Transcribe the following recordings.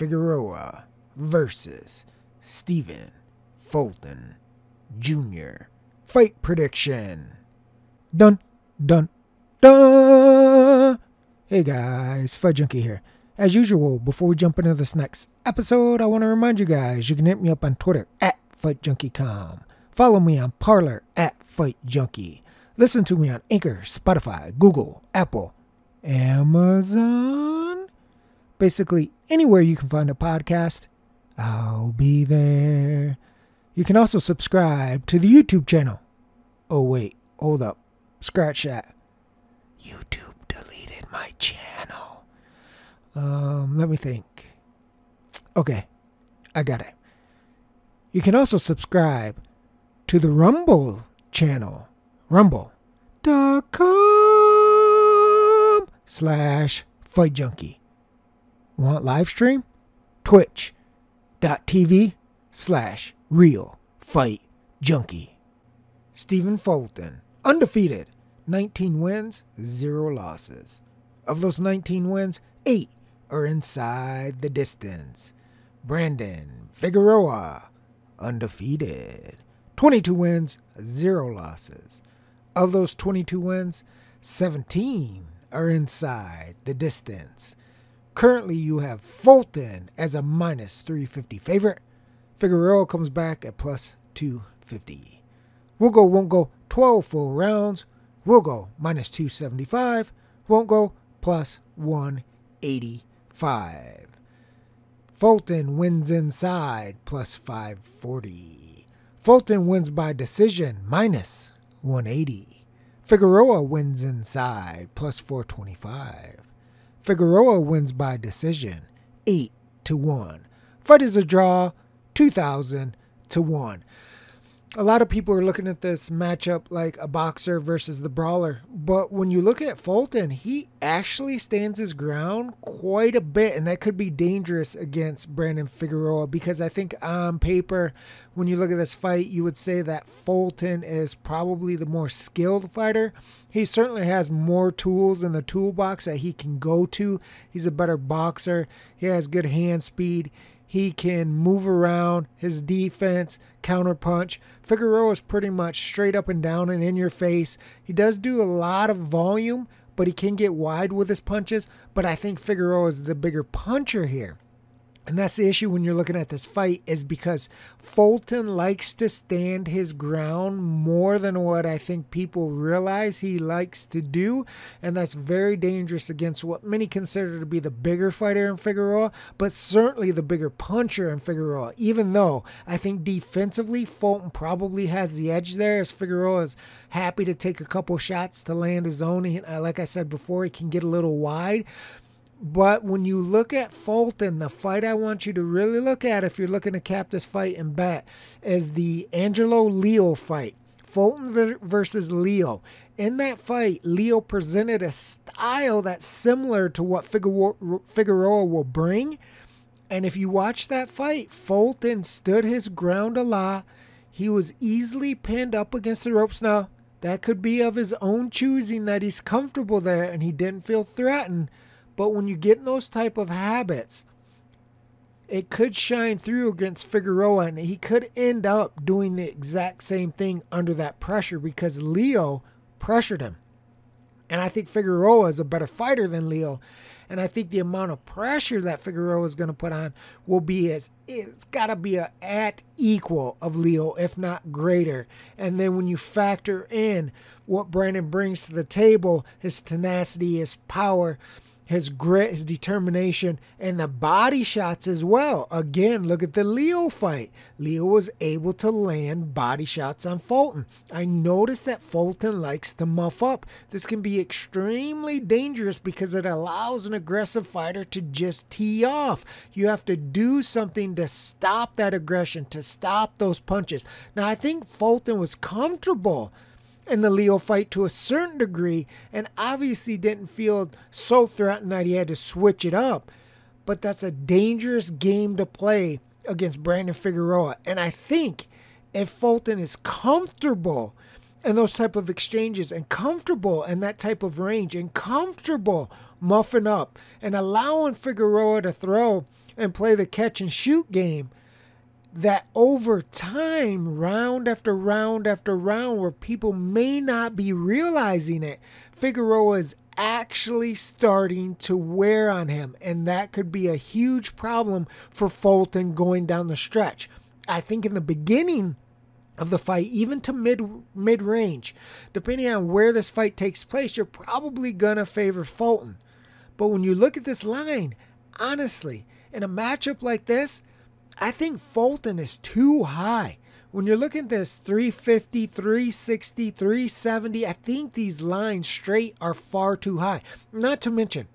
Figueroa versus Stephen Fulton Jr. Fight prediction. Dun, dun, dun. Hey guys, Fight Junkie here. As usual, before we jump into this next episode, I want to remind you guys you can hit me up on Twitter at FightJunkieCom. Follow me on Parler at FightJunkie. Listen to me on Anchor, Spotify, Google, Apple, Amazon. Basically, anywhere you can find a podcast, I'll be there. You can also subscribe to the YouTube channel. Oh, wait, hold up. Scratch that. YouTube deleted my channel. Um, let me think. Okay, I got it. You can also subscribe to the Rumble channel. Rumble.com slash Fight Junkie. Want live stream? Twitch.tv slash Real Fight Junkie. Stephen Fulton, undefeated, 19 wins, 0 losses. Of those 19 wins, 8 are inside the distance. Brandon Figueroa, undefeated, 22 wins, 0 losses. Of those 22 wins, 17 are inside the distance. Currently, you have Fulton as a minus 350 favorite. Figueroa comes back at plus 250. We'll go, won't go 12 full rounds. We'll go minus 275. Won't go plus 185. Fulton wins inside plus 540. Fulton wins by decision minus 180. Figueroa wins inside plus 425. Figueroa wins by decision 8 to 1. Fight is a draw 2000 to 1 a lot of people are looking at this matchup like a boxer versus the brawler. But when you look at Fulton, he actually stands his ground quite a bit. And that could be dangerous against Brandon Figueroa because I think on paper, when you look at this fight, you would say that Fulton is probably the more skilled fighter. He certainly has more tools in the toolbox that he can go to. He's a better boxer, he has good hand speed. He can move around his defense, counterpunch. Figueroa is pretty much straight up and down and in your face. He does do a lot of volume, but he can get wide with his punches. But I think Figueroa is the bigger puncher here. And that's the issue when you're looking at this fight is because Fulton likes to stand his ground more than what I think people realize he likes to do. And that's very dangerous against what many consider to be the bigger fighter in Figueroa, but certainly the bigger puncher in Figueroa. Even though I think defensively, Fulton probably has the edge there as Figueroa is happy to take a couple shots to land his own. He, like I said before, he can get a little wide. But when you look at Fulton, the fight I want you to really look at if you're looking to cap this fight and bet is the Angelo Leo fight. Fulton versus Leo. In that fight, Leo presented a style that's similar to what Figueroa will bring. And if you watch that fight, Fulton stood his ground a lot. He was easily pinned up against the ropes. Now, that could be of his own choosing that he's comfortable there and he didn't feel threatened. But when you get in those type of habits, it could shine through against Figueroa and he could end up doing the exact same thing under that pressure because Leo pressured him. And I think Figueroa is a better fighter than Leo. And I think the amount of pressure that Figueroa is going to put on will be as it's got to be a, at equal of Leo, if not greater. And then when you factor in what Brandon brings to the table, his tenacity, his power, his grit, his determination, and the body shots as well. Again, look at the Leo fight. Leo was able to land body shots on Fulton. I noticed that Fulton likes to muff up. This can be extremely dangerous because it allows an aggressive fighter to just tee off. You have to do something to stop that aggression, to stop those punches. Now, I think Fulton was comfortable in the Leo fight to a certain degree, and obviously didn't feel so threatened that he had to switch it up. But that's a dangerous game to play against Brandon Figueroa. And I think if Fulton is comfortable in those type of exchanges and comfortable in that type of range and comfortable muffing up and allowing Figueroa to throw and play the catch and shoot game, that over time, round after round after round, where people may not be realizing it, Figueroa is actually starting to wear on him, and that could be a huge problem for Fulton going down the stretch. I think in the beginning of the fight, even to mid mid range, depending on where this fight takes place, you're probably gonna favor Fulton. But when you look at this line, honestly, in a matchup like this, I think Fulton is too high. When you're looking at this 350, 360, 370, I think these lines straight are far too high. Not to mention,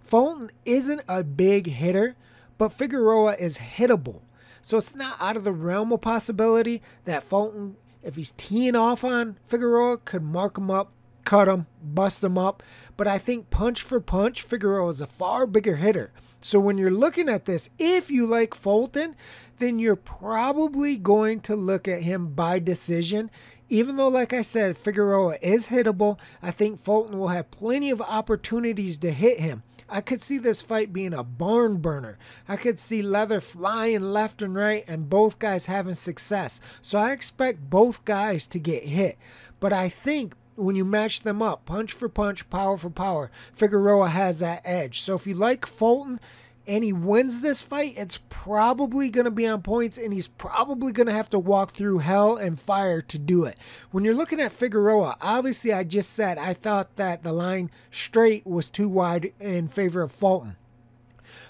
Fulton isn't a big hitter, but Figueroa is hittable. So it's not out of the realm of possibility that Fulton, if he's teeing off on Figueroa, could mark him up, cut him, bust him up. But I think punch for punch, Figueroa is a far bigger hitter. So when you're looking at this, if you like Fulton, then you're probably going to look at him by decision. Even though, like I said, Figueroa is hittable, I think Fulton will have plenty of opportunities to hit him. I could see this fight being a barn burner. I could see Leather flying left and right and both guys having success. So I expect both guys to get hit. But I think when you match them up, punch for punch, power for power, Figueroa has that edge. So if you like Fulton, and he wins this fight, it's probably going to be on points and he's probably going to have to walk through hell and fire to do it. When you're looking at Figueroa, obviously, I just said I thought that the line straight was too wide in favor of Fulton.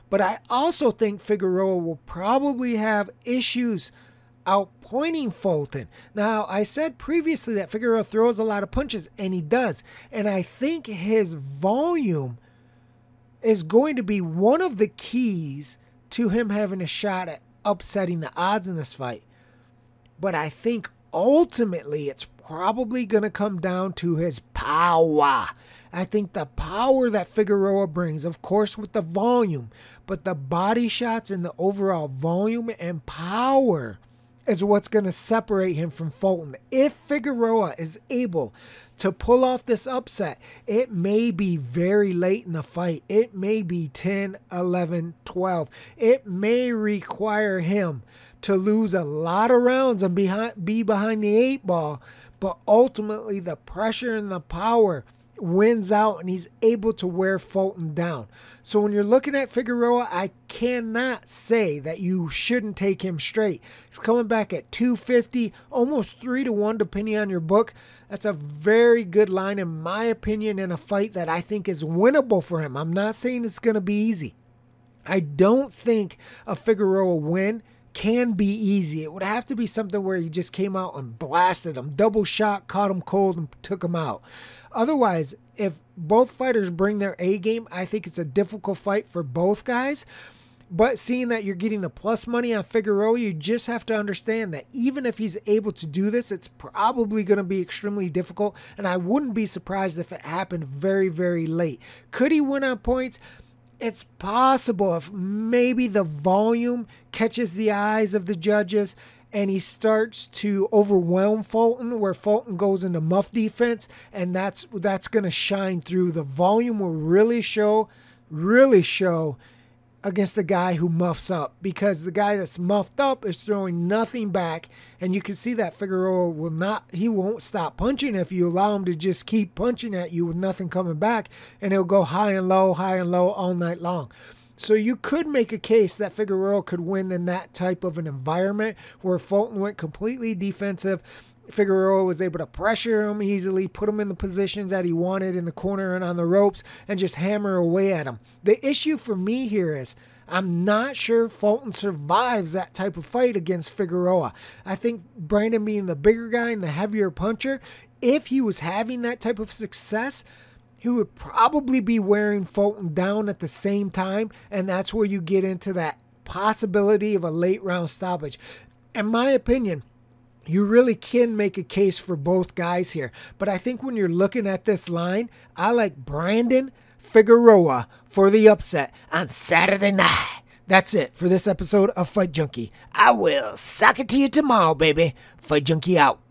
But I also think Figueroa will probably have issues outpointing Fulton. Now, I said previously that Figueroa throws a lot of punches, and he does. And I think his volume is going to be one of the keys to him having a shot at upsetting the odds in this fight. But I think ultimately it's probably going to come down to his power. I think the power that Figueroa brings, of course, with the volume, but the body shots and the overall volume and power is what's going to separate him from Fulton. If Figueroa is able to pull off this upset, it may be very late in the fight. It may be 10, 11, 12. It may require him to lose a lot of rounds and be behind the eight ball, but ultimately the pressure and the power wins out and he's able to wear Fulton down. So when you're looking at Figueroa, I cannot say that you shouldn't take him straight. He's coming back at 250, almost 3 to 1 depending on your book. That's a very good line in my opinion in a fight that I think is winnable for him. I'm not saying it's going to be easy. I don't think a Figueroa win can be easy. It would have to be something where he just came out and blasted him, double shot, caught him cold, and took him out. Otherwise, if both fighters bring their A game, I think it's a difficult fight for both guys. But seeing that you're getting the plus money on Figueroa, you just have to understand that even if he's able to do this, it's probably going to be extremely difficult. And I wouldn't be surprised if it happened very, very late. Could he win on points? It's possible if maybe the volume catches the eyes of the judges and he starts to overwhelm Fulton, where Fulton goes into muff defense, and that's that's going to shine through. The volume will really show, really show against the guy who muffs up because the guy that's muffed up is throwing nothing back and you can see that Figueroa will not he won't stop punching if you allow him to just keep punching at you with nothing coming back and he'll go high and low high and low all night long so you could make a case that Figueroa could win in that type of an environment where Fulton went completely defensive. Figueroa was able to pressure him easily, put him in the positions that he wanted in the corner and on the ropes, and just hammer away at him. The issue for me here is I'm not sure Fulton survives that type of fight against Figueroa. I think Brandon being the bigger guy and the heavier puncher, if he was having that type of success, he would probably be wearing Fulton down at the same time, and that's where you get into that possibility of a late round stoppage. In my opinion, you really can make a case for both guys here. But I think when you're looking at this line, I like Brandon Figueroa for the upset on Saturday night. That's it for this episode of Fight Junkie. I will sock it to you tomorrow, baby. Fight Junkie out.